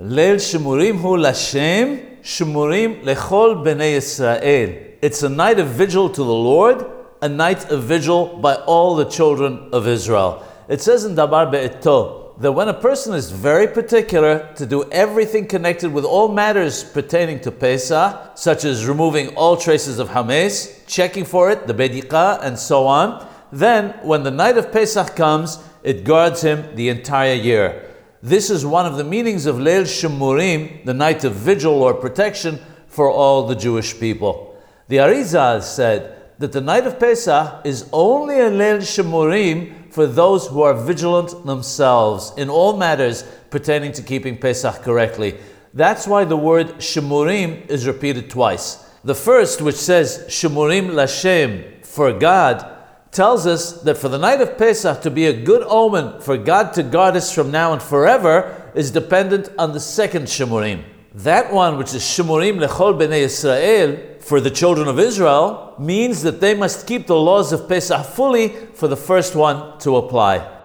Leil Shemurim hu Lashem, Shemurim lechol bnei Yisrael. It's a night of vigil to the Lord, a night of vigil by all the children of Israel. It says in Dabar Be'eto that when a person is very particular to do everything connected with all matters pertaining to Pesach, such as removing all traces of Hames, checking for it, the Bedika, and so on, then when the night of Pesach comes, it guards him the entire year. This is one of the meanings of Leil Shemurim, the night of vigil or protection for all the Jewish people. The Arizal said that the night of Pesach is only a Leil Shemurim for those who are vigilant themselves in all matters pertaining to keeping Pesach correctly. That's why the word Shemurim is repeated twice. The first, which says Shemurim Lashem, for God, tells us that for the night of Pesach to be a good omen for God to guard us from now and forever is dependent on the second Shemurim. That one, which is Shemurim Lechol Bnei Israel, for the children of Israel, means that they must keep the laws of Pesach fully for the first one to apply.